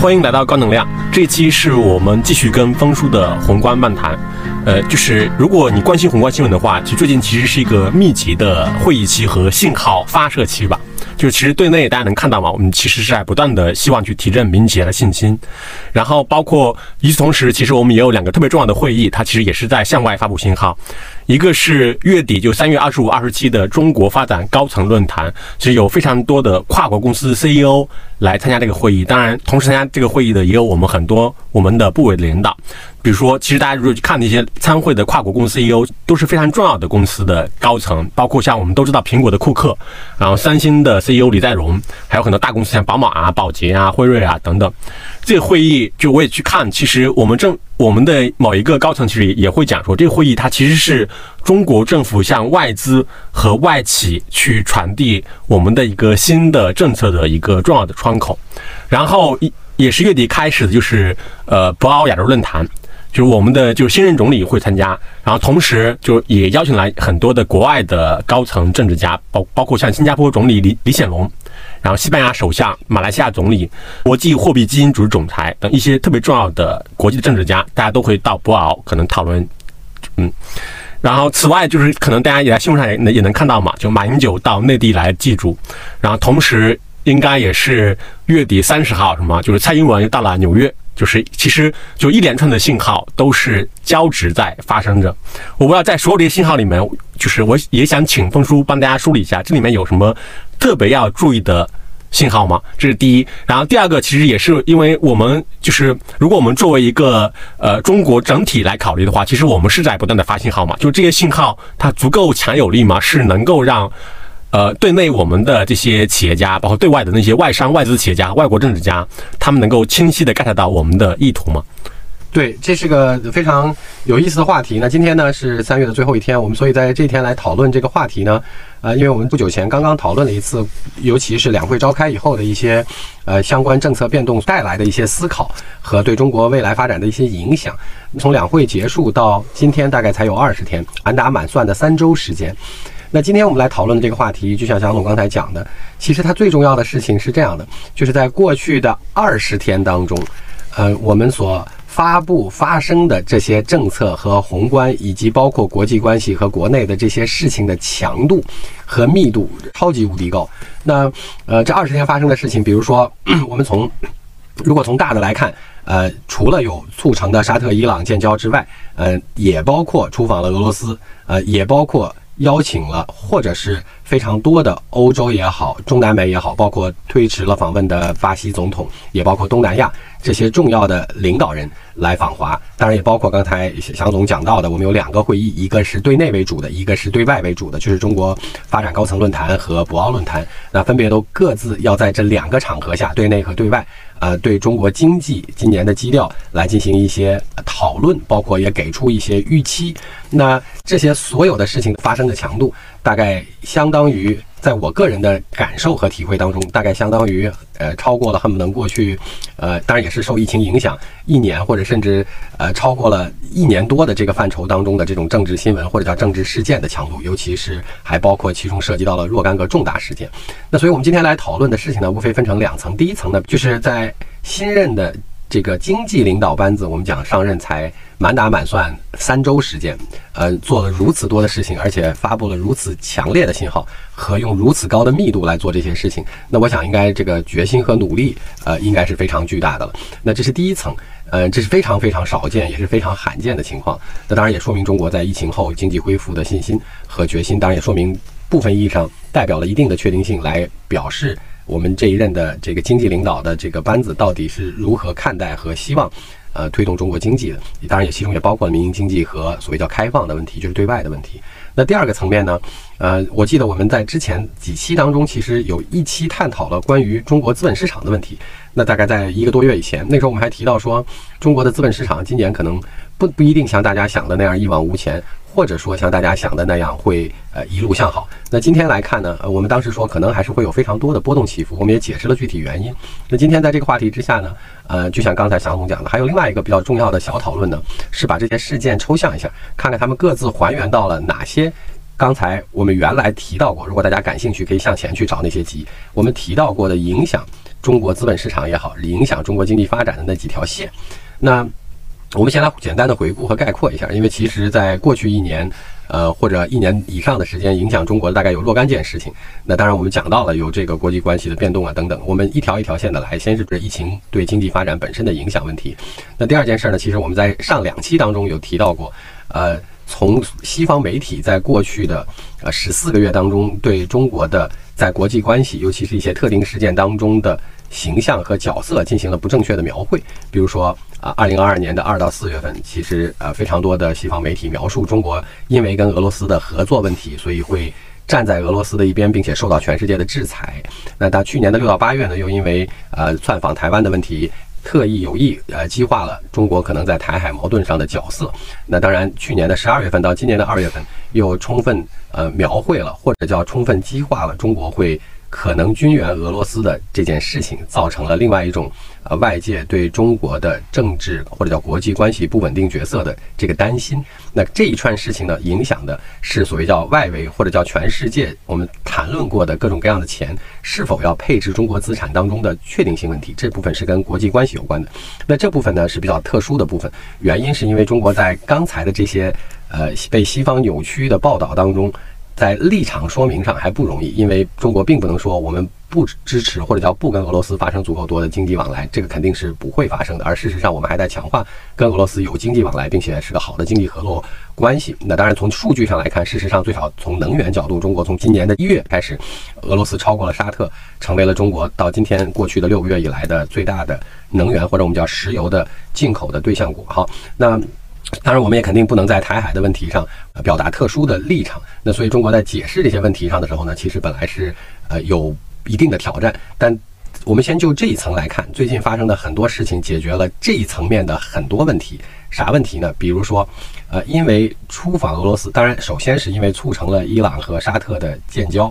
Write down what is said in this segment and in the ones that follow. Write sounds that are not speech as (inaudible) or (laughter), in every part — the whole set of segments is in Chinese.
欢迎来到高能量，这期是我们继续跟风叔的宏观漫谈。呃，就是如果你关心宏观新闻的话，其实最近其实是一个密集的会议期和信号发射期吧。就是其实对内大家能看到嘛，我们其实是在不断的希望去提振民企业的信心。然后包括与此同时，其实我们也有两个特别重要的会议，它其实也是在向外发布信号。一个是月底就三月二十五、二十七的中国发展高层论坛，其实有非常多的跨国公司 CEO 来参加这个会议。当然，同时参加这个会议的也有我们很多我们的部委领导。比如说，其实大家如果去看那些参会的跨国公司 CEO，都是非常重要的公司的高层，包括像我们都知道苹果的库克，然后三星的 CEO 李在镕，还有很多大公司像宝马啊、宝洁啊、辉瑞啊等等。这个会议就我也去看，其实我们政我们的某一个高层其实也会讲说，这个会议它其实是中国政府向外资和外企去传递我们的一个新的政策的一个重要的窗口。然后一也是月底开始的，就是呃博鳌亚洲论坛。就是我们的就是新任总理会参加，然后同时就也邀请来很多的国外的高层政治家，包包括像新加坡总理李李显龙，然后西班牙首相、马来西亚总理、国际货币基金组织总裁等一些特别重要的国际政治家，大家都会到博鳌可能讨论，嗯，然后此外就是可能大家也在新闻上也能也能看到嘛，就马英九到内地来祭祖，然后同时应该也是月底三十号什么，就是蔡英文又到了纽约。就是其实就一连串的信号都是交织在发生着，我不知道在所有这些信号里面，就是我也想请峰叔帮大家梳理一下，这里面有什么特别要注意的信号吗？这是第一。然后第二个，其实也是因为我们就是如果我们作为一个呃中国整体来考虑的话，其实我们是在不断的发信号嘛，就这些信号它足够强有力吗？是能够让。呃，对内我们的这些企业家，包括对外的那些外商、外资企业家、外国政治家，他们能够清晰的 get 到我们的意图吗？对，这是个非常有意思的话题。那今天呢是三月的最后一天，我们所以在这天来讨论这个话题呢，呃，因为我们不久前刚刚讨论了一次，尤其是两会召开以后的一些呃相关政策变动带来的一些思考和对中国未来发展的一些影响。从两会结束到今天，大概才有二十天，满打满算的三周时间。那今天我们来讨论的这个话题，就像蒋总刚才讲的，其实它最重要的事情是这样的，就是在过去的二十天当中，呃，我们所发布发生的这些政策和宏观，以及包括国际关系和国内的这些事情的强度和密度超级无敌高。那呃，这二十天发生的事情，比如说，(coughs) 我们从如果从大的来看，呃，除了有促成的沙特、伊朗建交之外，呃，也包括出访了俄罗斯，呃，也包括。邀请了，或者是非常多的欧洲也好，中南美也好，包括推迟了访问的巴西总统，也包括东南亚这些重要的领导人来访华。当然，也包括刚才祥总讲到的，我们有两个会议，一个是对内为主的，一个是对外为主的，就是中国发展高层论坛和博鳌论坛。那分别都各自要在这两个场合下，对内和对外。呃，对中国经济今年的基调来进行一些讨论，包括也给出一些预期。那这些所有的事情发生的强度，大概相当于。在我个人的感受和体会当中，大概相当于呃超过了恨不能过去，呃当然也是受疫情影响一年或者甚至呃超过了一年多的这个范畴当中的这种政治新闻或者叫政治事件的强度，尤其是还包括其中涉及到了若干个重大事件。那所以我们今天来讨论的事情呢，无非分成两层。第一层呢，就是在新任的这个经济领导班子，我们讲上任才。满打满算三周时间，呃，做了如此多的事情，而且发布了如此强烈的信号，和用如此高的密度来做这些事情，那我想应该这个决心和努力，呃，应该是非常巨大的了。那这是第一层，呃，这是非常非常少见，也是非常罕见的情况。那当然也说明中国在疫情后经济恢复的信心和决心，当然也说明部分意义上代表了一定的确定性，来表示我们这一任的这个经济领导的这个班子到底是如何看待和希望。呃，推动中国经济的，当然也其中也包括了民营经济和所谓叫开放的问题，就是对外的问题。那第二个层面呢？呃，我记得我们在之前几期当中，其实有一期探讨了关于中国资本市场的问题。那大概在一个多月以前，那时候我们还提到说，中国的资本市场今年可能不不一定像大家想的那样一往无前。或者说像大家想的那样会呃一路向好。那今天来看呢，呃，我们当时说可能还是会有非常多的波动起伏，我们也解释了具体原因。那今天在这个话题之下呢，呃，就像刚才祥总讲的，还有另外一个比较重要的小讨论呢，是把这些事件抽象一下，看看他们各自还原到了哪些刚才我们原来提到过。如果大家感兴趣，可以向前去找那些集，我们提到过的影响。中国资本市场也好，影响中国经济发展的那几条线。那我们先来简单的回顾和概括一下，因为其实在过去一年，呃或者一年以上的时间，影响中国的大概有若干件事情。那当然我们讲到了有这个国际关系的变动啊等等，我们一条一条线的来，先是这疫情对经济发展本身的影响问题。那第二件事呢，其实我们在上两期当中有提到过，呃，从西方媒体在过去的呃十四个月当中对中国的在国际关系，尤其是一些特定事件当中的形象和角色进行了不正确的描绘，比如说。啊，二零二二年的二到四月份，其实呃非常多的西方媒体描述中国因为跟俄罗斯的合作问题，所以会站在俄罗斯的一边，并且受到全世界的制裁。那到去年的六到八月呢，又因为呃窜访台湾的问题，特意有意呃激化了中国可能在台海矛盾上的角色。那当然，去年的十二月份到今年的二月份，又充分呃描绘了或者叫充分激化了中国会。可能军援俄罗斯的这件事情，造成了另外一种呃外界对中国的政治或者叫国际关系不稳定角色的这个担心。那这一串事情呢，影响的是所谓叫外围或者叫全世界我们谈论过的各种各样的钱是否要配置中国资产当中的确定性问题。这部分是跟国际关系有关的。那这部分呢是比较特殊的部分，原因是因为中国在刚才的这些呃被西方扭曲的报道当中。在立场说明上还不容易，因为中国并不能说我们不支持或者叫不跟俄罗斯发生足够多的经济往来，这个肯定是不会发生的。而事实上，我们还在强化跟俄罗斯有经济往来，并且是个好的经济合作关系。那当然，从数据上来看，事实上最少从能源角度，中国从今年的一月开始，俄罗斯超过了沙特，成为了中国到今天过去的六个月以来的最大的能源或者我们叫石油的进口的对象国。好，那。当然，我们也肯定不能在台海的问题上表达特殊的立场。那所以，中国在解释这些问题上的时候呢，其实本来是呃有一定的挑战。但我们先就这一层来看，最近发生的很多事情解决了这一层面的很多问题。啥问题呢？比如说，呃，因为出访俄罗斯，当然首先是因为促成了伊朗和沙特的建交。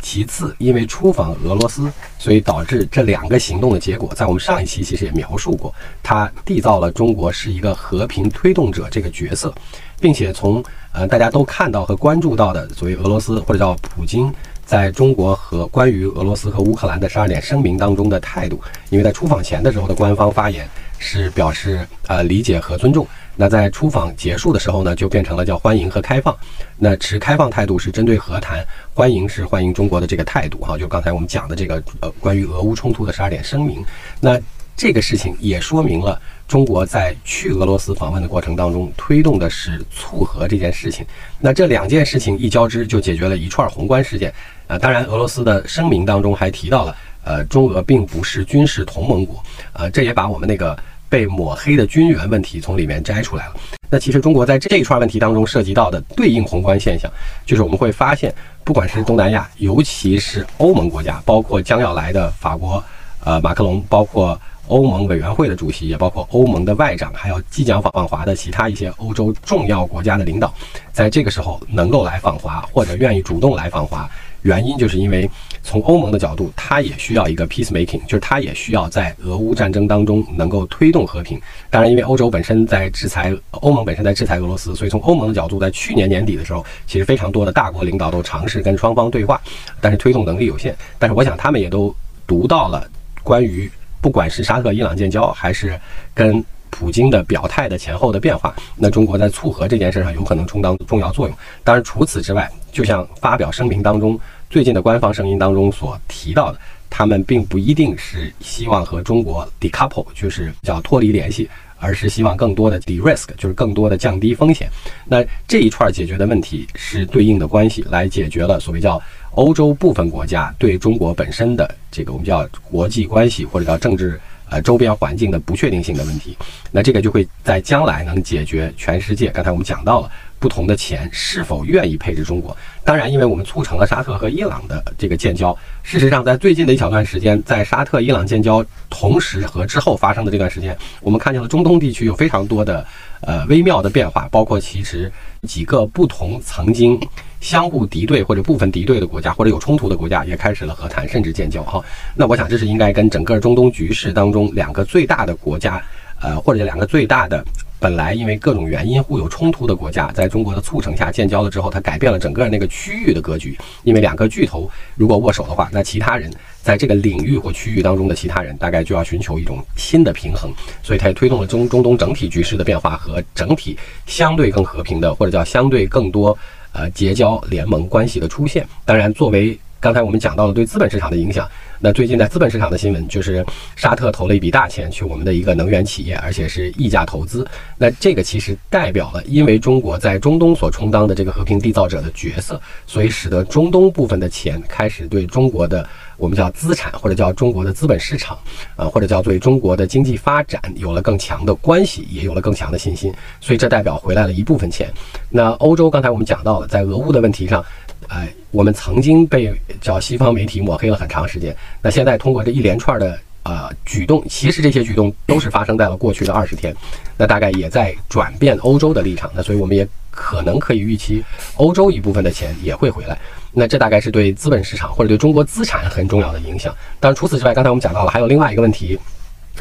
其次，因为出访俄罗斯，所以导致这两个行动的结果，在我们上一期其实也描述过，它缔造了中国是一个和平推动者这个角色，并且从呃大家都看到和关注到的所谓俄罗斯或者叫普京在中国和关于俄罗斯和乌克兰的十二点声明当中的态度，因为在出访前的时候的官方发言是表示呃理解和尊重。那在出访结束的时候呢，就变成了叫欢迎和开放。那持开放态度是针对和谈，欢迎是欢迎中国的这个态度哈。就刚才我们讲的这个呃关于俄乌冲突的十二点声明，那这个事情也说明了中国在去俄罗斯访问的过程当中推动的是促和这件事情。那这两件事情一交织，就解决了一串宏观事件。呃，当然俄罗斯的声明当中还提到了，呃，中俄并不是军事同盟国，呃，这也把我们那个。被抹黑的军援问题从里面摘出来了。那其实中国在这一串问题当中涉及到的对应宏观现象，就是我们会发现，不管是东南亚，尤其是欧盟国家，包括将要来的法国，呃，马克龙，包括欧盟委员会的主席，也包括欧盟的外长，还有即将访华的其他一些欧洲重要国家的领导，在这个时候能够来访华，或者愿意主动来访华。原因就是因为从欧盟的角度，它也需要一个 peace making，就是它也需要在俄乌战争当中能够推动和平。当然，因为欧洲本身在制裁欧盟，本身在制裁俄罗斯，所以从欧盟的角度，在去年年底的时候，其实非常多的大国领导都尝试跟双方对话，但是推动能力有限。但是我想他们也都读到了关于不管是沙特、伊朗建交，还是跟普京的表态的前后的变化，那中国在促和这件事上有可能充当重要作用。当然，除此之外，就像发表声明当中最近的官方声音当中所提到的，他们并不一定是希望和中国 decouple，就是叫脱离联系，而是希望更多的 de-risk，就是更多的降低风险。那这一串解决的问题是对应的关系，来解决了所谓叫欧洲部分国家对中国本身的这个我们叫国际关系或者叫政治。呃，周边环境的不确定性的问题，那这个就会在将来能解决全世界。刚才我们讲到了不同的钱是否愿意配置中国。当然，因为我们促成了沙特和伊朗的这个建交。事实上，在最近的一小段时间，在沙特、伊朗建交同时和之后发生的这段时间，我们看见了中东地区有非常多的呃微妙的变化，包括其实几个不同曾经。相互敌对或者部分敌对的国家，或者有冲突的国家，也开始了和谈，甚至建交。哈，那我想这是应该跟整个中东局势当中两个最大的国家，呃，或者两个最大的本来因为各种原因互有冲突的国家，在中国的促成下建交了之后，它改变了整个那个区域的格局。因为两个巨头如果握手的话，那其他人。在这个领域或区域当中的其他人，大概就要寻求一种新的平衡，所以它也推动了中中东整体局势的变化和整体相对更和平的，或者叫相对更多呃结交联盟关系的出现。当然，作为刚才我们讲到了对资本市场的影响。那最近在资本市场的新闻就是沙特投了一笔大钱去我们的一个能源企业，而且是溢价投资。那这个其实代表了，因为中国在中东所充当的这个和平缔造者的角色，所以使得中东部分的钱开始对中国的我们叫资产或者叫中国的资本市场啊，或者叫对中国的经济发展有了更强的关系，也有了更强的信心。所以这代表回来了一部分钱。那欧洲刚才我们讲到了，在俄乌的问题上。哎，我们曾经被叫西方媒体抹黑了很长时间。那现在通过这一连串的呃举动，其实这些举动都是发生在了过去的二十天。那大概也在转变欧洲的立场。那所以我们也可能可以预期，欧洲一部分的钱也会回来。那这大概是对资本市场或者对中国资产很重要的影响。当然除此之外，刚才我们讲到了还有另外一个问题，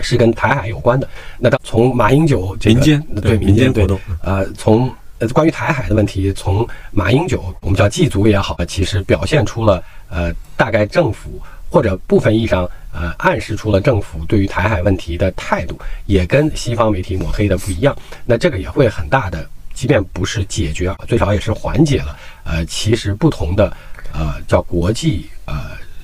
是跟台海有关的。那当从马英九民间对民间活动，呃从。关于台海的问题，从马英九，我们叫祭祖也好，其实表现出了呃，大概政府或者部分意义上呃，暗示出了政府对于台海问题的态度，也跟西方媒体抹黑的不一样。那这个也会很大的，即便不是解决，最少也是缓解了呃，其实不同的呃，叫国际呃。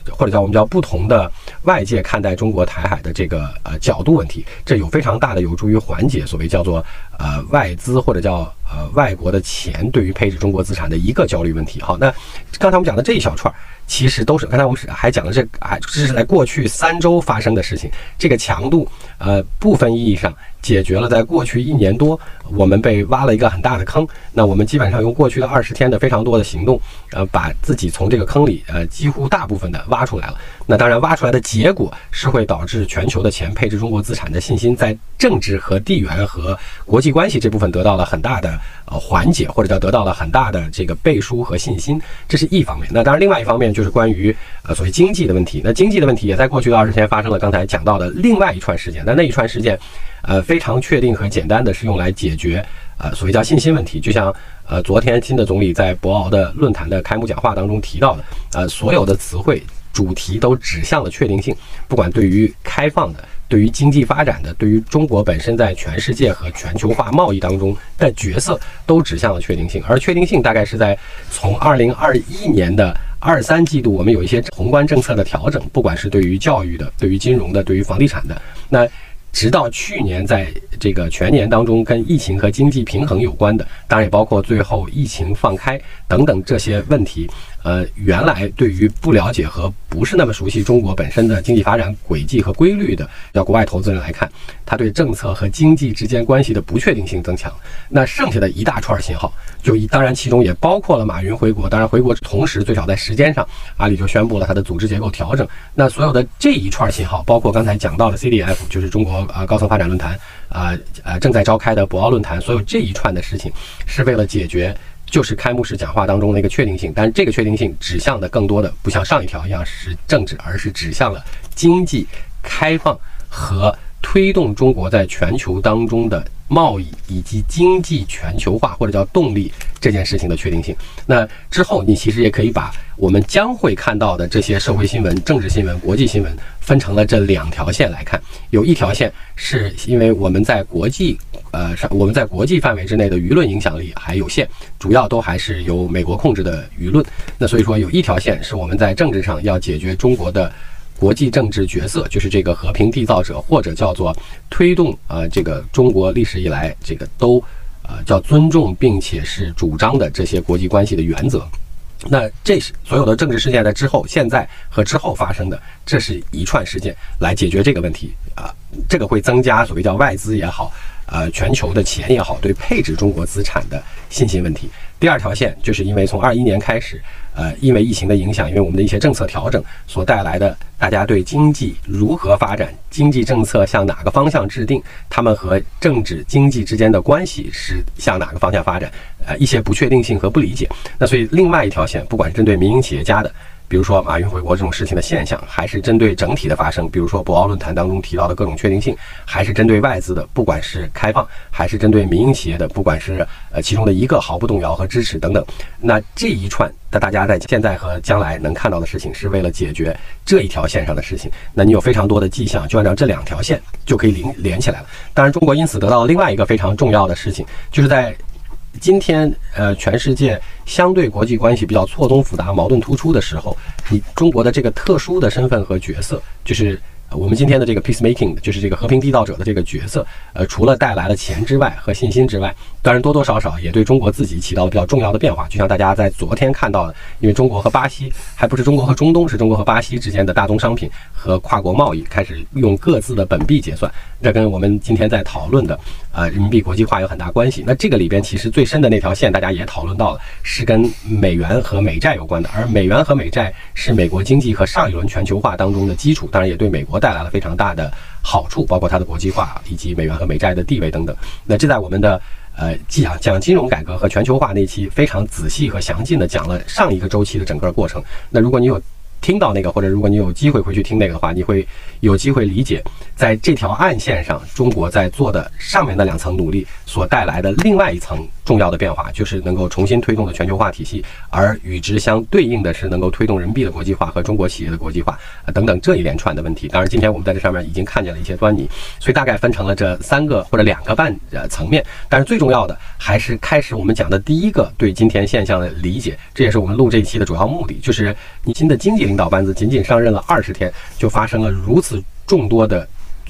或者叫我们叫不同的外界看待中国台海的这个呃角度问题，这有非常大的有助于缓解所谓叫做呃外资或者叫呃外国的钱对于配置中国资产的一个焦虑问题。好，那刚才我们讲的这一小串。其实都是刚才我们是还讲了这啊，这是在过去三周发生的事情。这个强度，呃，部分意义上解决了在过去一年多我们被挖了一个很大的坑。那我们基本上用过去的二十天的非常多的行动，呃，把自己从这个坑里呃几乎大部分的挖出来了。那当然挖出来的结果是会导致全球的钱配置中国资产的信心在政治和地缘和国际关系这部分得到了很大的呃缓解，或者叫得到了很大的这个背书和信心，这是一方面。那当然另外一方面就。就是关于呃所谓经济的问题，那经济的问题也在过去的二十天发生了刚才讲到的另外一串事件。那那一串事件，呃非常确定和简单的是用来解决呃所谓叫信心问题。就像呃昨天新的总理在博鳌的论坛的开幕讲话当中提到的，呃所有的词汇主题都指向了确定性，不管对于开放的。对于经济发展的，对于中国本身在全世界和全球化贸易当中的角色，都指向了确定性。而确定性大概是在从二零二一年的二三季度，我们有一些宏观政策的调整，不管是对于教育的、对于金融的、对于房地产的，那。直到去年，在这个全年当中，跟疫情和经济平衡有关的，当然也包括最后疫情放开等等这些问题。呃，原来对于不了解和不是那么熟悉中国本身的经济发展轨迹和规律的，要国外投资人来看，他对政策和经济之间关系的不确定性增强。那剩下的一大串信号，就一当然其中也包括了马云回国。当然回国同时，最少在时间上，阿里就宣布了它的组织结构调整。那所有的这一串信号，包括刚才讲到的 CDF，就是中国。啊，高层发展论坛，啊呃，正在召开的博鳌论坛，所有这一串的事情，是为了解决，就是开幕式讲话当中的一个确定性。但是这个确定性指向的更多的，不像上一条一样是政治，而是指向了经济开放和推动中国在全球当中的。贸易以及经济全球化或者叫动力这件事情的确定性，那之后你其实也可以把我们将会看到的这些社会新闻、政治新闻、国际新闻分成了这两条线来看。有一条线是因为我们在国际呃我们在国际范围之内的舆论影响力还有限，主要都还是由美国控制的舆论。那所以说有一条线是我们在政治上要解决中国的。国际政治角色就是这个和平缔造者，或者叫做推动啊，这个中国历史以来这个都呃叫尊重并且是主张的这些国际关系的原则。那这是所有的政治事件在之后、现在和之后发生的，这是一串事件来解决这个问题啊。这个会增加所谓叫外资也好，呃，全球的钱也好，对配置中国资产的信心问题。第二条线就是因为从二一年开始。呃，因为疫情的影响，因为我们的一些政策调整所带来的，大家对经济如何发展、经济政策向哪个方向制定，他们和政治经济之间的关系是向哪个方向发展，呃，一些不确定性和不理解。那所以另外一条线，不管是针对民营企业家的，比如说马云回国这种事情的现象，还是针对整体的发生，比如说博鳌论坛当中提到的各种确定性，还是针对外资的，不管是开放，还是针对民营企业的，不管是呃其中的一个毫不动摇和支持等等，那这一串的大家在现在和将来能看到的事情，是为了解决这一条线上的事情。那你有非常多的迹象，就按照这两条线就可以连连起来了。当然，中国因此得到另外一个非常重要的事情，就是在。今天，呃，全世界相对国际关系比较错综复杂、矛盾突出的时候，你中国的这个特殊的身份和角色，就是我们今天的这个 peacemaking，就是这个和平缔造者的这个角色，呃，除了带来了钱之外和信心之外，当然多多少少也对中国自己起到了比较重要的变化。就像大家在昨天看到的，因为中国和巴西还不是中国和中东，是中国和巴西之间的大宗商品和跨国贸易开始用各自的本币结算，这跟我们今天在讨论的。呃，人民币国际化有很大关系。那这个里边其实最深的那条线，大家也讨论到了，是跟美元和美债有关的。而美元和美债是美国经济和上一轮全球化当中的基础，当然也对美国带来了非常大的好处，包括它的国际化以及美元和美债的地位等等。那这在我们的呃讲讲金融改革和全球化那期非常仔细和详尽的讲了上一个周期的整个过程。那如果你有听到那个，或者如果你有机会回去听那个的话，你会有机会理解，在这条暗线上，中国在做的上面那两层努力所带来的另外一层。重要的变化就是能够重新推动的全球化体系，而与之相对应的是能够推动人民币的国际化和中国企业的国际化啊等等这一连串的问题。当然，今天我们在这上面已经看见了一些端倪，所以大概分成了这三个或者两个半呃层面。但是最重要的还是开始我们讲的第一个对今天现象的理解，这也是我们录这一期的主要目的，就是你新的经济领导班子仅仅上任了二十天，就发生了如此众多的。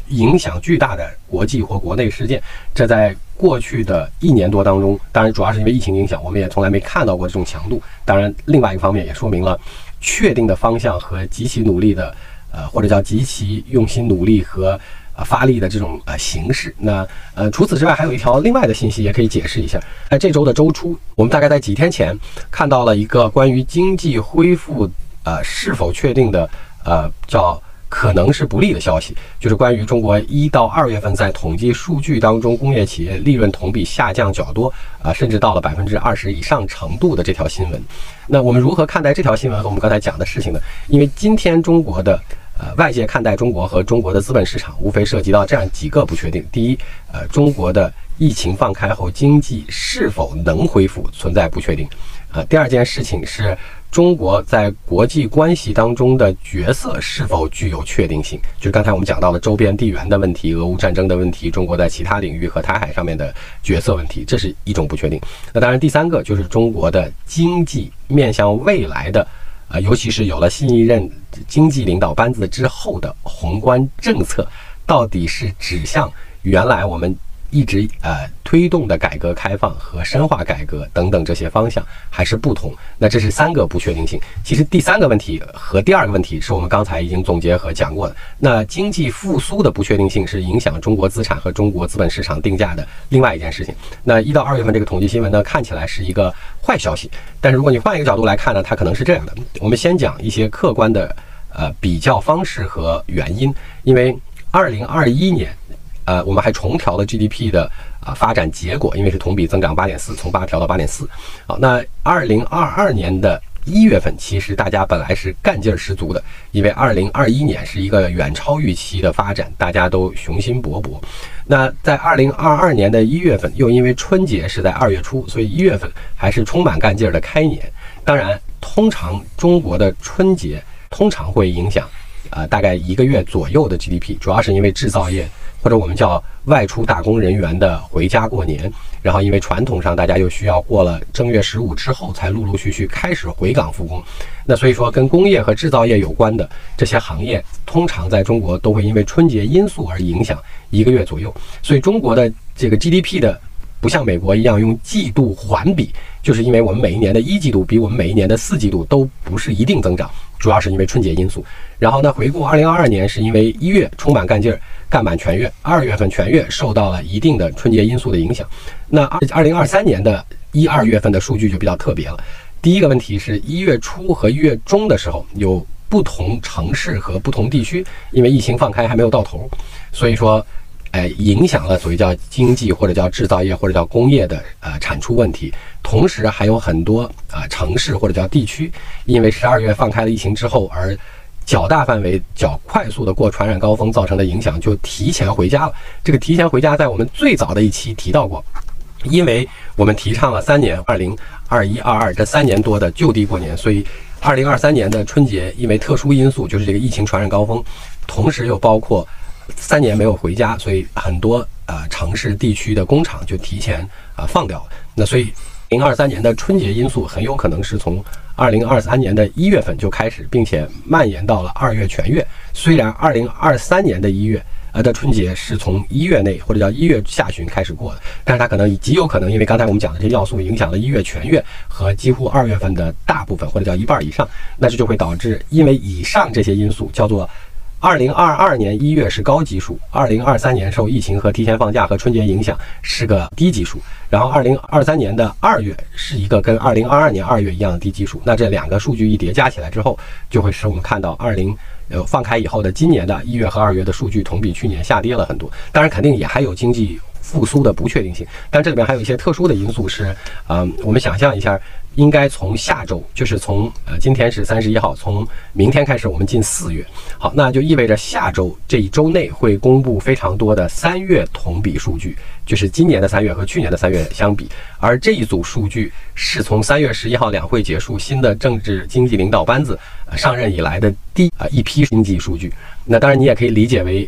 影响巨大的国际或国内事件，这在过去的一年多当中，当然主要是因为疫情影响，我们也从来没看到过这种强度。当然，另外一个方面也说明了确定的方向和极其努力的，呃，或者叫极其用心努力和呃发力的这种呃形式。那呃，除此之外，还有一条另外的信息也可以解释一下。在这周的周初，我们大概在几天前看到了一个关于经济恢复呃是否确定的呃叫。可能是不利的消息，就是关于中国一到二月份在统计数据当中，工业企业利润同比下降较多啊，甚至到了百分之二十以上程度的这条新闻。那我们如何看待这条新闻和我们刚才讲的事情呢？因为今天中国的呃外界看待中国和中国的资本市场，无非涉及到这样几个不确定：第一，呃，中国的疫情放开后经济是否能恢复存在不确定；啊，第二件事情是。中国在国际关系当中的角色是否具有确定性？就是刚才我们讲到的周边地缘的问题、俄乌战争的问题、中国在其他领域和台海上面的角色问题，这是一种不确定。那当然，第三个就是中国的经济面向未来的，呃，尤其是有了新一任经济领导班子之后的宏观政策，到底是指向原来我们。一直呃推动的改革开放和深化改革等等这些方向还是不同，那这是三个不确定性。其实第三个问题和第二个问题是我们刚才已经总结和讲过的。那经济复苏的不确定性是影响中国资产和中国资本市场定价的另外一件事情。那一到二月份这个统计新闻呢，看起来是一个坏消息，但是如果你换一个角度来看呢，它可能是这样的。我们先讲一些客观的呃比较方式和原因，因为二零二一年。呃，我们还重调了 GDP 的啊发展结果，因为是同比增长八点四，从八调到八点四。好，那二零二二年的一月份，其实大家本来是干劲儿十足的，因为二零二一年是一个远超预期的发展，大家都雄心勃勃。那在二零二二年的一月份，又因为春节是在二月初，所以一月份还是充满干劲儿的开年。当然，通常中国的春节通常会影响呃大概一个月左右的 GDP，主要是因为制造业。或者我们叫外出打工人员的回家过年，然后因为传统上大家又需要过了正月十五之后才陆陆续续开始回岗复工，那所以说跟工业和制造业有关的这些行业，通常在中国都会因为春节因素而影响一个月左右。所以中国的这个 GDP 的不像美国一样用季度环比，就是因为我们每一年的一季度比我们每一年的四季度都不是一定增长，主要是因为春节因素。然后呢，回顾二零二二年是因为一月充满干劲儿。干满全月，二月份全月受到了一定的春节因素的影响。那二二零二三年的一二月份的数据就比较特别了。第一个问题是一月初和一月中的时候，有不同城市和不同地区，因为疫情放开还没有到头，所以说哎，影响了所谓叫经济或者叫制造业或者叫工业的呃产出问题。同时还有很多啊城市或者叫地区，因为十二月放开了疫情之后而较大范围、较快速的过传染高峰造成的影响，就提前回家了。这个提前回家在我们最早的一期提到过，因为我们提倡了三年，二零二一、二二这三年多的就地过年，所以二零二三年的春节因为特殊因素，就是这个疫情传染高峰，同时又包括。三年没有回家，所以很多呃城市地区的工厂就提前啊放掉了。那所以，零二三年的春节因素很有可能是从二零二三年的一月份就开始，并且蔓延到了二月全月。虽然二零二三年的一月呃的春节是从一月内或者叫一月下旬开始过的，但是它可能极有可能因为刚才我们讲的这些要素影响了一月全月和几乎二月份的大部分或者叫一半以上，那这就会导致因为以上这些因素叫做。二零二二年一月是高基数，二零二三年受疫情和提前放假和春节影响是个低基数，然后二零二三年的二月是一个跟二零二二年二月一样的低基数。那这两个数据一叠加起来之后，就会使我们看到二零呃放开以后的今年的一月和二月的数据同比去年下跌了很多。当然，肯定也还有经济复苏的不确定性，但这里边还有一些特殊的因素是，嗯，我们想象一下。应该从下周，就是从呃，今天是三十一号，从明天开始我们进四月。好，那就意味着下周这一周内会公布非常多的三月同比数据，就是今年的三月和去年的三月相比。而这一组数据是从三月十一号两会结束，新的政治经济领导班子上任以来的第啊一批经济数据。那当然你也可以理解为，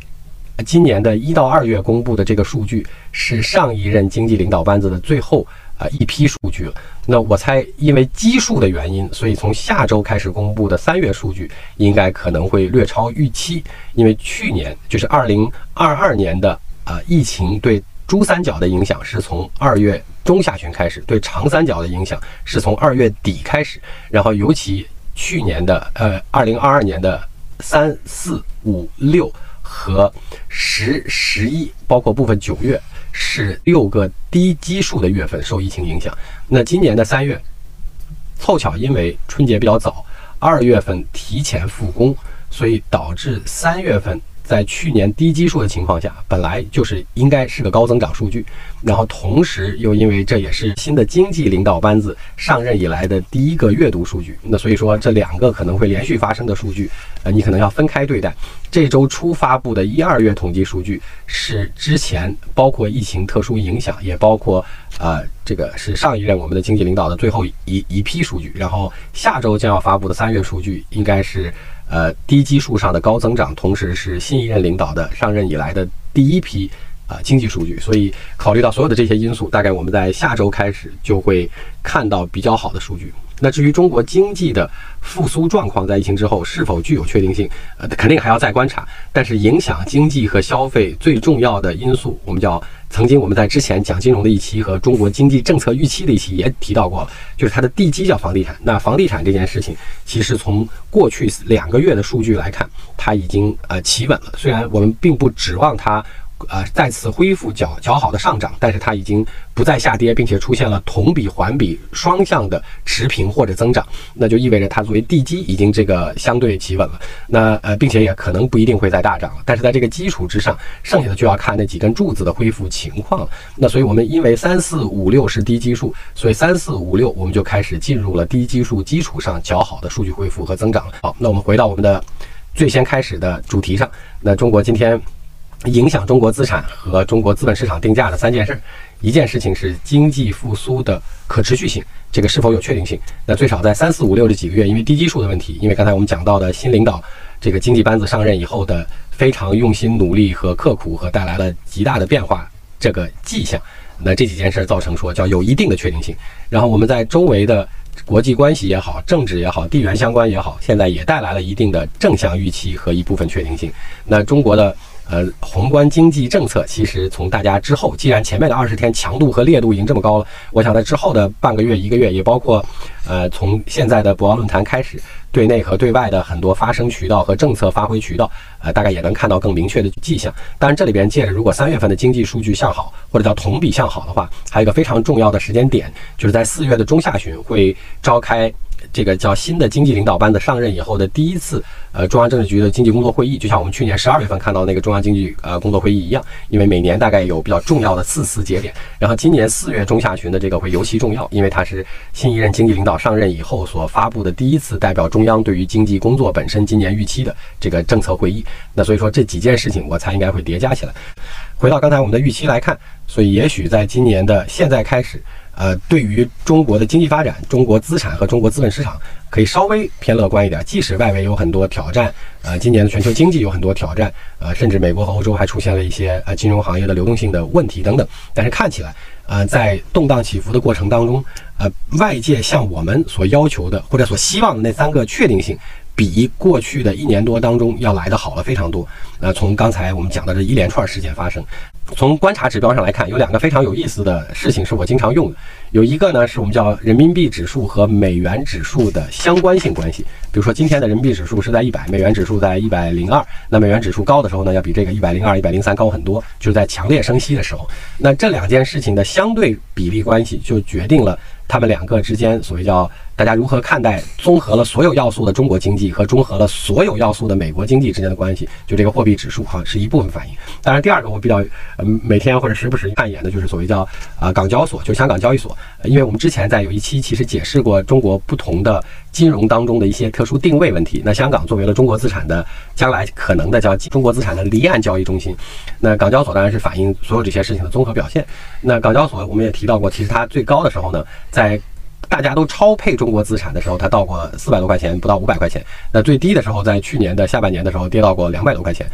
今年的一到二月公布的这个数据是上一任经济领导班子的最后。啊，一批数据了。那我猜，因为基数的原因，所以从下周开始公布的三月数据，应该可能会略超预期。因为去年就是二零二二年的啊，疫情对珠三角的影响是从二月中下旬开始，对长三角的影响是从二月底开始。然后尤其去年的呃，二零二二年的三四五六和十十一，包括部分九月。是六个低基数的月份受疫情影响。那今年的三月，凑巧因为春节比较早，二月份提前复工，所以导致三月份。在去年低基数的情况下，本来就是应该是个高增长数据，然后同时又因为这也是新的经济领导班子上任以来的第一个月度数据，那所以说这两个可能会连续发生的数据，呃，你可能要分开对待。这周初发布的一二月统计数据是之前包括疫情特殊影响，也包括呃这个是上一任我们的经济领导的最后一一批数据，然后下周将要发布的三月数据应该是。呃，低基数上的高增长，同时是新一任领导的上任以来的第一批啊经济数据，所以考虑到所有的这些因素，大概我们在下周开始就会看到比较好的数据。那至于中国经济的复苏状况，在疫情之后是否具有确定性，呃，肯定还要再观察。但是影响经济和消费最重要的因素，我们叫。曾经我们在之前讲金融的一期和中国经济政策预期的一期也提到过了，就是它的地基叫房地产。那房地产这件事情，其实从过去两个月的数据来看，它已经呃企稳了。虽然我们并不指望它。呃，再次恢复较较好的上涨，但是它已经不再下跌，并且出现了同比环比双向的持平或者增长，那就意味着它作为地基已经这个相对企稳了。那呃，并且也可能不一定会再大涨了。但是在这个基础之上，剩下的就要看那几根柱子的恢复情况了。那所以我们因为三四五六是低基数，所以三四五六我们就开始进入了低基数基础上较好的数据恢复和增长了。好，那我们回到我们的最先开始的主题上。那中国今天。影响中国资产和中国资本市场定价的三件事儿，一件事情是经济复苏的可持续性，这个是否有确定性？那最少在三四五六这几个月，因为低基数的问题，因为刚才我们讲到的新领导这个经济班子上任以后的非常用心努力和刻苦和带来了极大的变化这个迹象，那这几件事儿造成说叫有一定的确定性。然后我们在周围的国际关系也好，政治也好，地缘相关也好，现在也带来了一定的正向预期和一部分确定性。那中国的。呃，宏观经济政策其实从大家之后，既然前面的二十天强度和烈度已经这么高了，我想在之后的半个月、一个月，也包括呃从现在的博鳌论坛开始，对内和对外的很多发声渠道和政策发挥渠道，呃，大概也能看到更明确的迹象。当然，这里边借着如果三月份的经济数据向好，或者叫同比向好的话，还有一个非常重要的时间点，就是在四月的中下旬会召开这个叫新的经济领导班子上任以后的第一次，呃，中央政治局的经济工作会议，就像我们去年十二月份看到那个中央经济呃工作会议一样，因为每年大概有比较重要的四次节点，然后今年四月中下旬的这个会尤其重要，因为它是新一任经济领导上任以后所发布的第一次代表中央对于经济工作本身今年预期的这个政策会议。那所以说这几件事情，我猜应该会叠加起来。回到刚才我们的预期来看，所以也许在今年的现在开始。呃，对于中国的经济发展、中国资产和中国资本市场，可以稍微偏乐观一点。即使外围有很多挑战，呃，今年的全球经济有很多挑战，呃，甚至美国和欧洲还出现了一些呃金融行业的流动性的问题等等。但是看起来，呃，在动荡起伏的过程当中，呃，外界向我们所要求的或者所希望的那三个确定性，比过去的一年多当中要来的好了非常多。那从刚才我们讲的这一连串事件发生。从观察指标上来看，有两个非常有意思的事情是我经常用的。有一个呢，是我们叫人民币指数和美元指数的相关性关系。比如说，今天的人民币指数是在一百，美元指数在一百零二。那美元指数高的时候呢，要比这个一百零二、一百零三高很多，就是在强烈升息的时候。那这两件事情的相对比例关系，就决定了他们两个之间所谓叫大家如何看待综合了所有要素的中国经济和综合了所有要素的美国经济之间的关系。就这个货币指数哈，是一部分反应。当然，第二个我比较。嗯，每天或者时不时看一眼的，就是所谓叫啊港交所，就香港交易所。因为我们之前在有一期其实解释过中国不同的金融当中的一些特殊定位问题。那香港作为了中国资产的将来可能的叫中国资产的离岸交易中心，那港交所当然是反映所有这些事情的综合表现。那港交所我们也提到过，其实它最高的时候呢，在在大家都超配中国资产的时候，它到过四百多块钱，不到五百块钱。那最低的时候，在去年的下半年的时候，跌到过两百多块钱。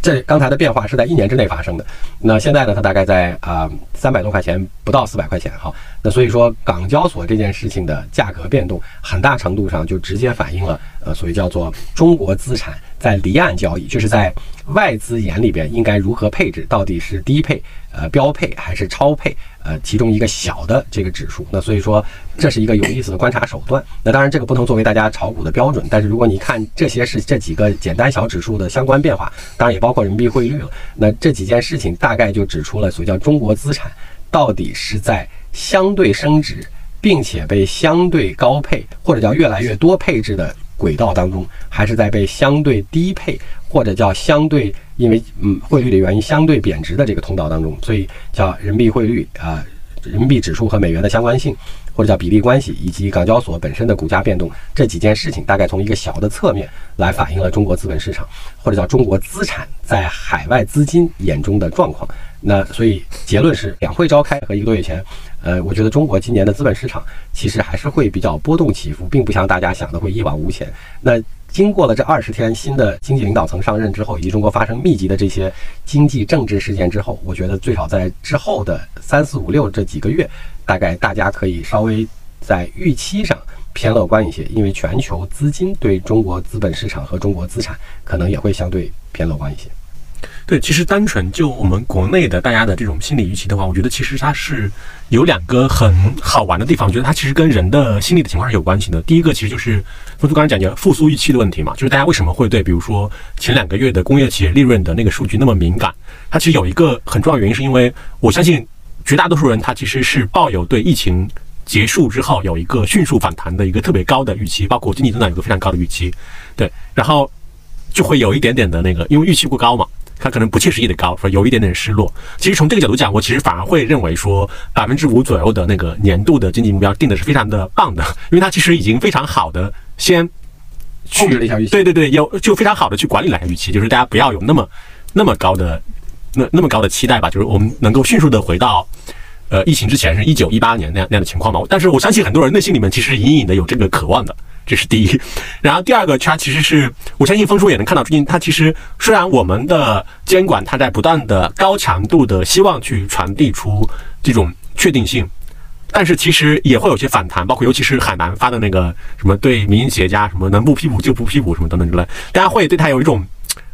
这刚才的变化是在一年之内发生的，那现在呢？它大概在啊三百多块钱，不到四百块钱哈。那所以说，港交所这件事情的价格变动，很大程度上就直接反映了呃，所谓叫做中国资产在离岸交易，就是在外资眼里边应该如何配置，到底是低配、呃标配还是超配？呃，其中一个小的这个指数，那所以说这是一个有意思的观察手段。那当然这个不能作为大家炒股的标准，但是如果你看这些是这几个简单小指数的相关变化，当然也包括人民币汇率了。那这几件事情大概就指出了所谓叫中国资产到底是在相对升值，并且被相对高配或者叫越来越多配置的轨道当中，还是在被相对低配或者叫相对。因为嗯汇率的原因相对贬值的这个通道当中，所以叫人民币汇率啊，人民币指数和美元的相关性，或者叫比例关系，以及港交所本身的股价变动这几件事情，大概从一个小的侧面来反映了中国资本市场或者叫中国资产在海外资金眼中的状况。那所以结论是，两会召开和一个多月前，呃，我觉得中国今年的资本市场其实还是会比较波动起伏，并不像大家想的会一往无前。那。经过了这二十天新的经济领导层上任之后，以及中国发生密集的这些经济政治事件之后，我觉得最少在之后的三四五六这几个月，大概大家可以稍微在预期上偏乐观一些，因为全球资金对中国资本市场和中国资产可能也会相对偏乐观一些。对，其实单纯就我们国内的大家的这种心理预期的话，我觉得其实它是有两个很好玩的地方。我觉得它其实跟人的心理的情况是有关系的。第一个其实就是峰叔刚才讲的复苏预期的问题嘛，就是大家为什么会对比如说前两个月的工业企业利润的那个数据那么敏感？它其实有一个很重要原因，是因为我相信绝大多数人他其实是抱有对疫情结束之后有一个迅速反弹的一个特别高的预期，包括经济增长有个非常高的预期。对，然后就会有一点点的那个，因为预期过高嘛。它可能不切实际的高，说有一点点失落。其实从这个角度讲，我其实反而会认为说百分之五左右的那个年度的经济目标定的是非常的棒的，因为它其实已经非常好的先控制了一下预期。对对对，有就非常好的去管理了预期，就是大家不要有那么那么高的那那么高的期待吧，就是我们能够迅速的回到呃疫情之前是一九一八年那样那样的情况嘛。但是我相信很多人内心里面其实隐隐的有这个渴望的。这是第一，(laughs) 然后第二个，它其实是我相信峰叔也能看到，最近它其实虽然我们的监管它在不断的高强度的希望去传递出这种确定性，但是其实也会有些反弹，包括尤其是海南发的那个什么对民营企业家什么能不批捕就不批捕什么等等之类，大家会对他有一种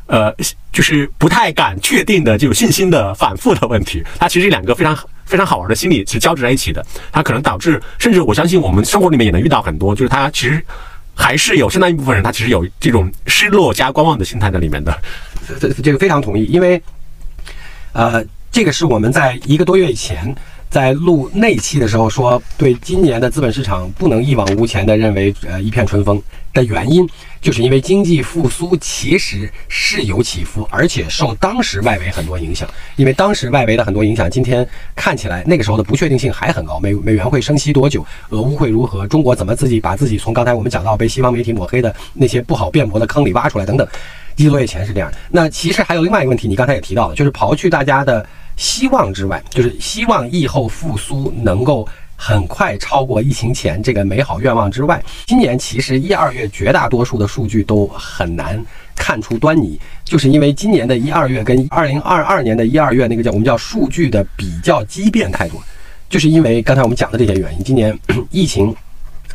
呃就是不太敢确定的这种信心的反复的问题，它其实两个非常。非常好玩的心理是交织在一起的，它可能导致，甚至我相信我们生活里面也能遇到很多，就是他其实还是有相当一部分人，他其实有这种失落加观望的心态在里面的。这这个非常同意，因为，呃，这个是我们在一个多月以前。在录那期的时候说，对今年的资本市场不能一往无前的认为呃一片春风的原因，就是因为经济复苏其实是有起伏，而且受当时外围很多影响。因为当时外围的很多影响，今天看起来那个时候的不确定性还很高，美美元会升息多久，俄乌会如何，中国怎么自己把自己从刚才我们讲到被西方媒体抹黑的那些不好辩驳的坑里挖出来等等。一个多月前是这样。那其实还有另外一个问题，你刚才也提到了，就是刨去大家的。希望之外，就是希望疫后复苏能够很快超过疫情前这个美好愿望之外，今年其实一二月绝大多数的数据都很难看出端倪，就是因为今年的一二月跟二零二二年的一二月那个叫我们叫数据的比较畸变太多，就是因为刚才我们讲的这些原因，今年 (coughs) 疫情。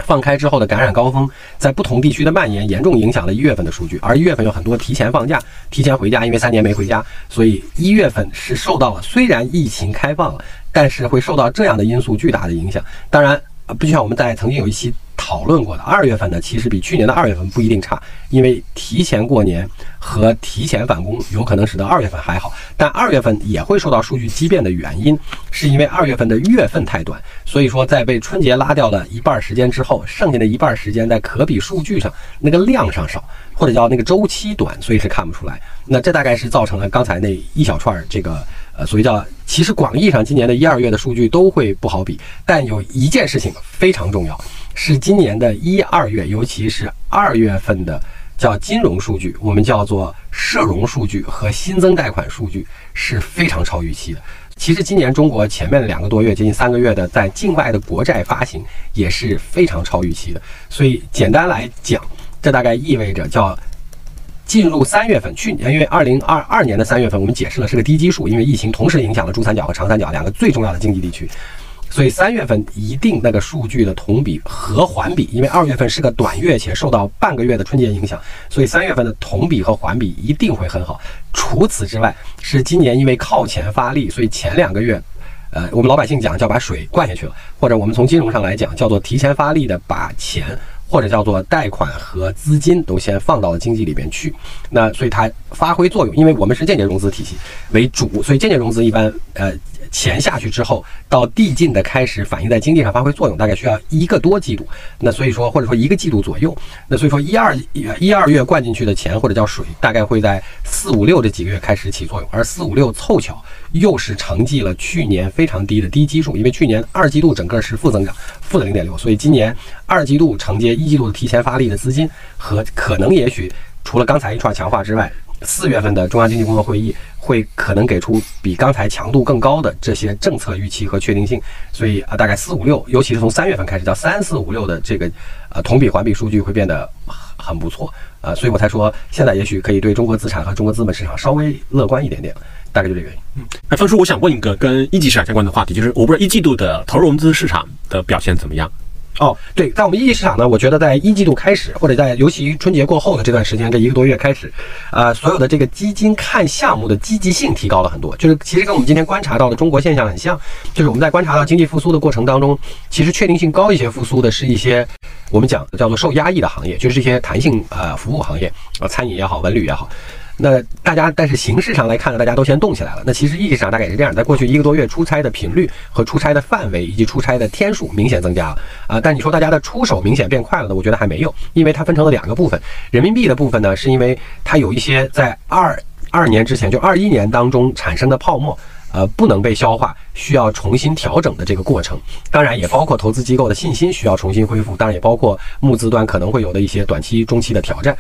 放开之后的感染高峰，在不同地区的蔓延，严重影响了一月份的数据。而一月份有很多提前放假、提前回家，因为三年没回家，所以一月份是受到了虽然疫情开放了，但是会受到这样的因素巨大的影响。当然，啊不像我们在曾经有一期。讨论过的二月份呢，其实比去年的二月份不一定差，因为提前过年和提前返工有可能使得二月份还好，但二月份也会受到数据畸变的原因，是因为二月份的月份太短，所以说在被春节拉掉了一半时间之后，剩下的一半时间在可比数据上那个量上少，或者叫那个周期短，所以是看不出来。那这大概是造成了刚才那一小串这个呃，所以叫其实广义上今年的一二月的数据都会不好比，但有一件事情非常重要。是今年的一二月，尤其是二月份的叫金融数据，我们叫做社融数据和新增贷款数据是非常超预期的。其实今年中国前面两个多月，接近三个月的在境外的国债发行也是非常超预期的。所以简单来讲，这大概意味着叫进入三月份，去年因为二零二二年的三月份我们解释了是个低基数，因为疫情同时影响了珠三角和长三角两个最重要的经济地区。所以三月份一定那个数据的同比和环比，因为二月份是个短月且受到半个月的春节影响，所以三月份的同比和环比一定会很好。除此之外，是今年因为靠前发力，所以前两个月，呃，我们老百姓讲叫把水灌下去了，或者我们从金融上来讲叫做提前发力的把钱。或者叫做贷款和资金都先放到了经济里边去，那所以它发挥作用，因为我们是间接融资体系为主，所以间接融资一般呃钱下去之后，到递进的开始反映在经济上发挥作用，大概需要一个多季度。那所以说或者说一个季度左右，那所以说一二一二月灌进去的钱或者叫水，大概会在四五六这几个月开始起作用，而四五六凑巧又是承继了去年非常低的低基数，因为去年二季度整个是负增长，负的零点六，所以今年二季度承接。一季度的提前发力的资金和可能也许除了刚才一串强化之外，四月份的中央经济工作会议会可能给出比刚才强度更高的这些政策预期和确定性，所以啊，大概四五六，尤其是从三月份开始，叫三四五六的这个呃同比环比数据会变得很不错啊，所以我才说现在也许可以对中国资产和中国资本市场稍微乐观一点点，大概就这个原因。嗯，那方叔，我想问一个跟一级市场相关的话题，就是我不知道一季度的投融资市场的表现怎么样。哦，对，在我们一级市场呢，我觉得在一季度开始，或者在尤其春节过后的这段时间，这一个多月开始，呃，所有的这个基金看项目的积极性提高了很多，就是其实跟我们今天观察到的中国现象很像，就是我们在观察到经济复苏的过程当中，其实确定性高一些复苏的是一些我们讲的叫做受压抑的行业，就是一些弹性呃服务行业，呃，餐饮也好，文旅也好。那大家，但是形式上来看呢，大家都先动起来了。那其实意义上大概也是这样，在过去一个多月，出差的频率和出差的范围以及出差的天数明显增加了啊。但你说大家的出手明显变快了呢？我觉得还没有，因为它分成了两个部分。人民币的部分呢，是因为它有一些在二二年之前，就二一年当中产生的泡沫，呃，不能被消化，需要重新调整的这个过程。当然也包括投资机构的信心需要重新恢复，当然也包括募资端可能会有的一些短期、中期的挑战。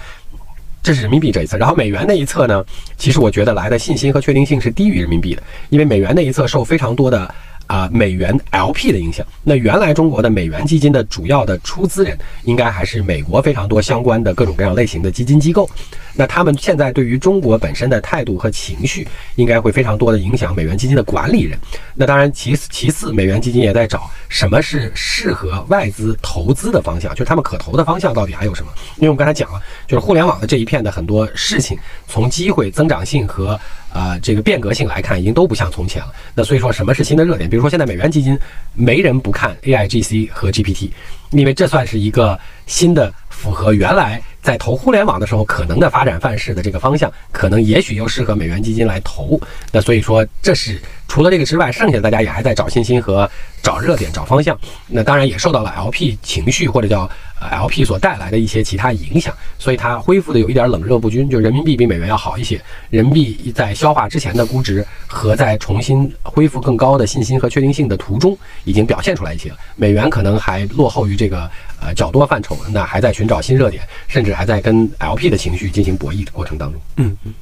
这是人民币这一侧，然后美元那一侧呢？其实我觉得来的信心和确定性是低于人民币的，因为美元那一侧受非常多的。啊，美元 LP 的影响。那原来中国的美元基金的主要的出资人，应该还是美国非常多相关的各种各样类型的基金机构。那他们现在对于中国本身的态度和情绪，应该会非常多的影响美元基金的管理人。那当然，其次其次，美元基金也在找什么是适合外资投资的方向，就是他们可投的方向到底还有什么？因为我们刚才讲了，就是互联网的这一片的很多事情，从机会、增长性和。啊，这个变革性来看，已经都不像从前了。那所以说，什么是新的热点？比如说，现在美元基金没人不看 AIGC 和 GPT，因为这算是一个新的符合原来在投互联网的时候可能的发展范式的这个方向，可能也许又适合美元基金来投。那所以说，这是除了这个之外，剩下的大家也还在找信心和找热点、找方向。那当然也受到了 LP 情绪或者叫 LP 所带来的一些其他影响，所以它恢复的有一点冷热不均，就人民币比美元要好一些。人民币在消化之前的估值和在重新恢复更高的信心和确定性的途中，已经表现出来一些了。美元可能还落后于这个呃较多范畴，那还在寻找新热点，甚至还在跟 LP 的情绪进行博弈的过程当中。嗯嗯。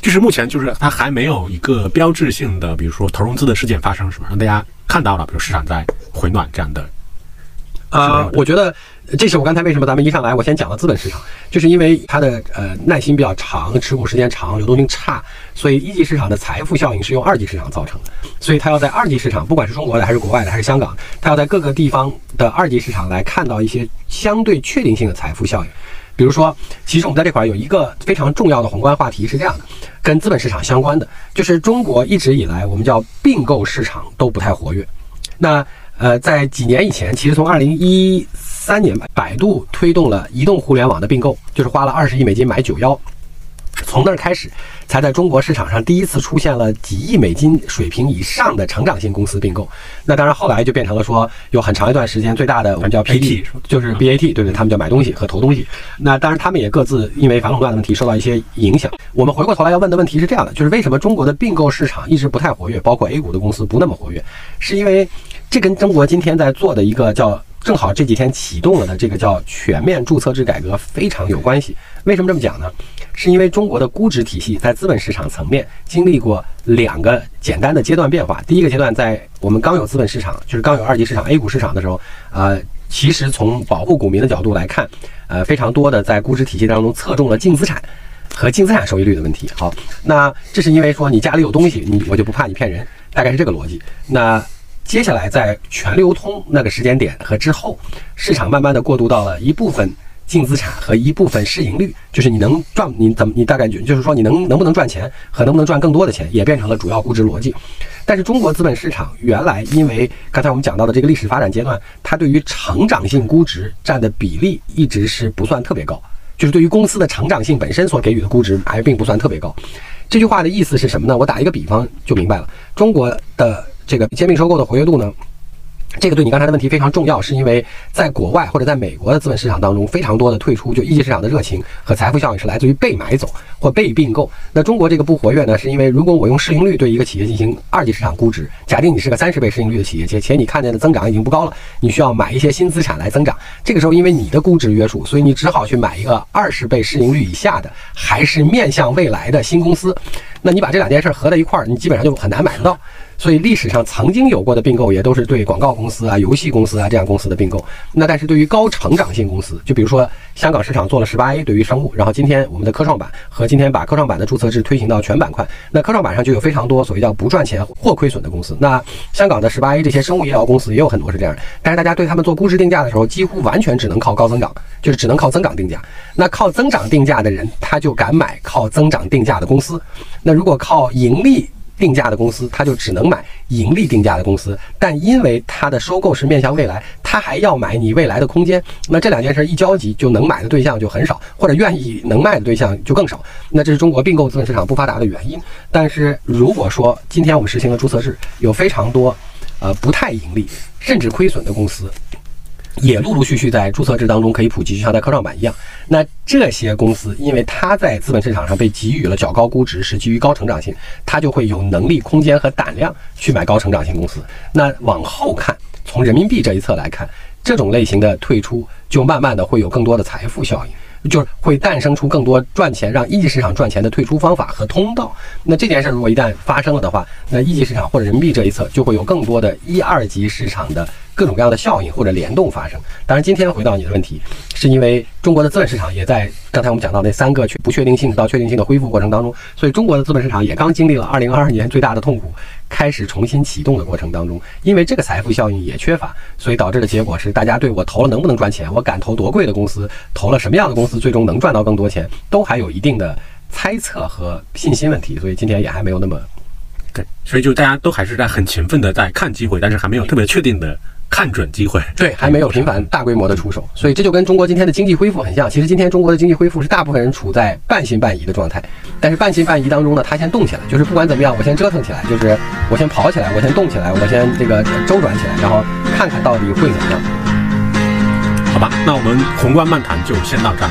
就是目前就是它还没有一个标志性的，比如说投融资的事件发生，是吧？让大家看到了，比如市场在回暖这样的。啊，我觉得这是我刚才为什么咱们一上来我先讲了资本市场，就是因为它的呃耐心比较长，持股时间长，流动性差，所以一级市场的财富效应是用二级市场造成的，所以它要在二级市场，不管是中国的还是国外的还是香港，它要在各个地方的二级市场来看到一些相对确定性的财富效应。比如说，其实我们在这块有一个非常重要的宏观话题是这样的，跟资本市场相关的，就是中国一直以来我们叫并购市场都不太活跃。那呃，在几年以前，其实从二零一三年，百度推动了移动互联网的并购，就是花了二十亿美金买九幺。从那儿开始，才在中国市场上第一次出现了几亿美金水平以上的成长性公司并购。那当然，后来就变成了说，有很长一段时间最大的我们叫 PT，就是 BAT，对不对，他们叫买东西和投东西。那当然，他们也各自因为反垄断的问题受到一些影响。我们回过头来要问的问题是这样的：就是为什么中国的并购市场一直不太活跃，包括 A 股的公司不那么活跃？是因为这跟中国今天在做的一个叫正好这几天启动了的这个叫全面注册制改革非常有关系。为什么这么讲呢？是因为中国的估值体系在资本市场层面经历过两个简单的阶段变化。第一个阶段，在我们刚有资本市场，就是刚有二级市场 A 股市场的时候，呃，其实从保护股民的角度来看，呃，非常多的在估值体系当中侧重了净资产和净资产收益率的问题。好，那这是因为说你家里有东西，你我就不怕你骗人，大概是这个逻辑。那接下来在全流通那个时间点和之后，市场慢慢的过渡到了一部分。净资产和一部分市盈率，就是你能赚你怎么你大概就是说你能能不能赚钱和能不能赚更多的钱，也变成了主要估值逻辑。但是中国资本市场原来因为刚才我们讲到的这个历史发展阶段，它对于成长性估值占的比例一直是不算特别高，就是对于公司的成长性本身所给予的估值还并不算特别高。这句话的意思是什么呢？我打一个比方就明白了。中国的这个兼并收购的活跃度呢？这个对你刚才的问题非常重要，是因为在国外或者在美国的资本市场当中，非常多的退出，就一级市场的热情和财富效应是来自于被买走或被并购。那中国这个不活跃呢，是因为如果我用市盈率对一个企业进行二级市场估值，假定你是个三十倍市盈率的企业，且且你看见的增长已经不高了，你需要买一些新资产来增长。这个时候，因为你的估值约束，所以你只好去买一个二十倍市盈率以下的，还是面向未来的新公司。那你把这两件事合在一块儿，你基本上就很难买得到。所以历史上曾经有过的并购，也都是对广告公司啊、游戏公司啊这样公司的并购。那但是对于高成长性公司，就比如说香港市场做了十八 A，对于生物，然后今天我们的科创板和今天把科创板的注册制推行到全板块，那科创板上就有非常多所谓叫不赚钱或亏损的公司。那香港的十八 A 这些生物医疗公司也有很多是这样的，但是大家对他们做估值定价的时候，几乎完全只能靠高增长，就是只能靠增长定价。那靠增长定价的人，他就敢买靠增长定价的公司。那如果靠盈利，定价的公司，他就只能买盈利定价的公司，但因为它的收购是面向未来，他还要买你未来的空间。那这两件事一交集，就能买的对象就很少，或者愿意能卖的对象就更少。那这是中国并购资本市场不发达的原因。但是如果说今天我们实行了注册制，有非常多，呃，不太盈利甚至亏损的公司。也陆陆续续在注册制当中可以普及，就像在科创板一样。那这些公司，因为它在资本市场上被给予了较高估值，是基于高成长性，它就会有能力、空间和胆量去买高成长性公司。那往后看，从人民币这一侧来看，这种类型的退出，就慢慢的会有更多的财富效应，就是会诞生出更多赚钱、让一级市场赚钱的退出方法和通道。那这件事如果一旦发生了的话，那一级市场或者人民币这一侧就会有更多的一二级市场的。各种各样的效应或者联动发生。当然，今天回到你的问题，是因为中国的资本市场也在刚才我们讲到那三个确不确定性到确定性的恢复过程当中，所以中国的资本市场也刚经历了二零二二年最大的痛苦，开始重新启动的过程当中。因为这个财富效应也缺乏，所以导致的结果是，大家对我投了能不能赚钱，我敢投多贵的公司，投了什么样的公司最终能赚到更多钱，都还有一定的猜测和信心问题。所以今天也还没有那么对，所以就大家都还是在很勤奋的在看机会，但是还没有特别确定的。看准机会。对，还没有频繁大规模的出手，所以这就跟中国今天的经济恢复很像。其实今天中国的经济恢复是大部分人处在半信半疑的状态，但是半信半疑当中呢，他先动起来，就是不管怎么样，我先折腾起来，就是我先跑起来，我先动起来，我先这个周转起来，然后看看到底会怎么样。好吧，那我们宏观漫谈就先到这儿。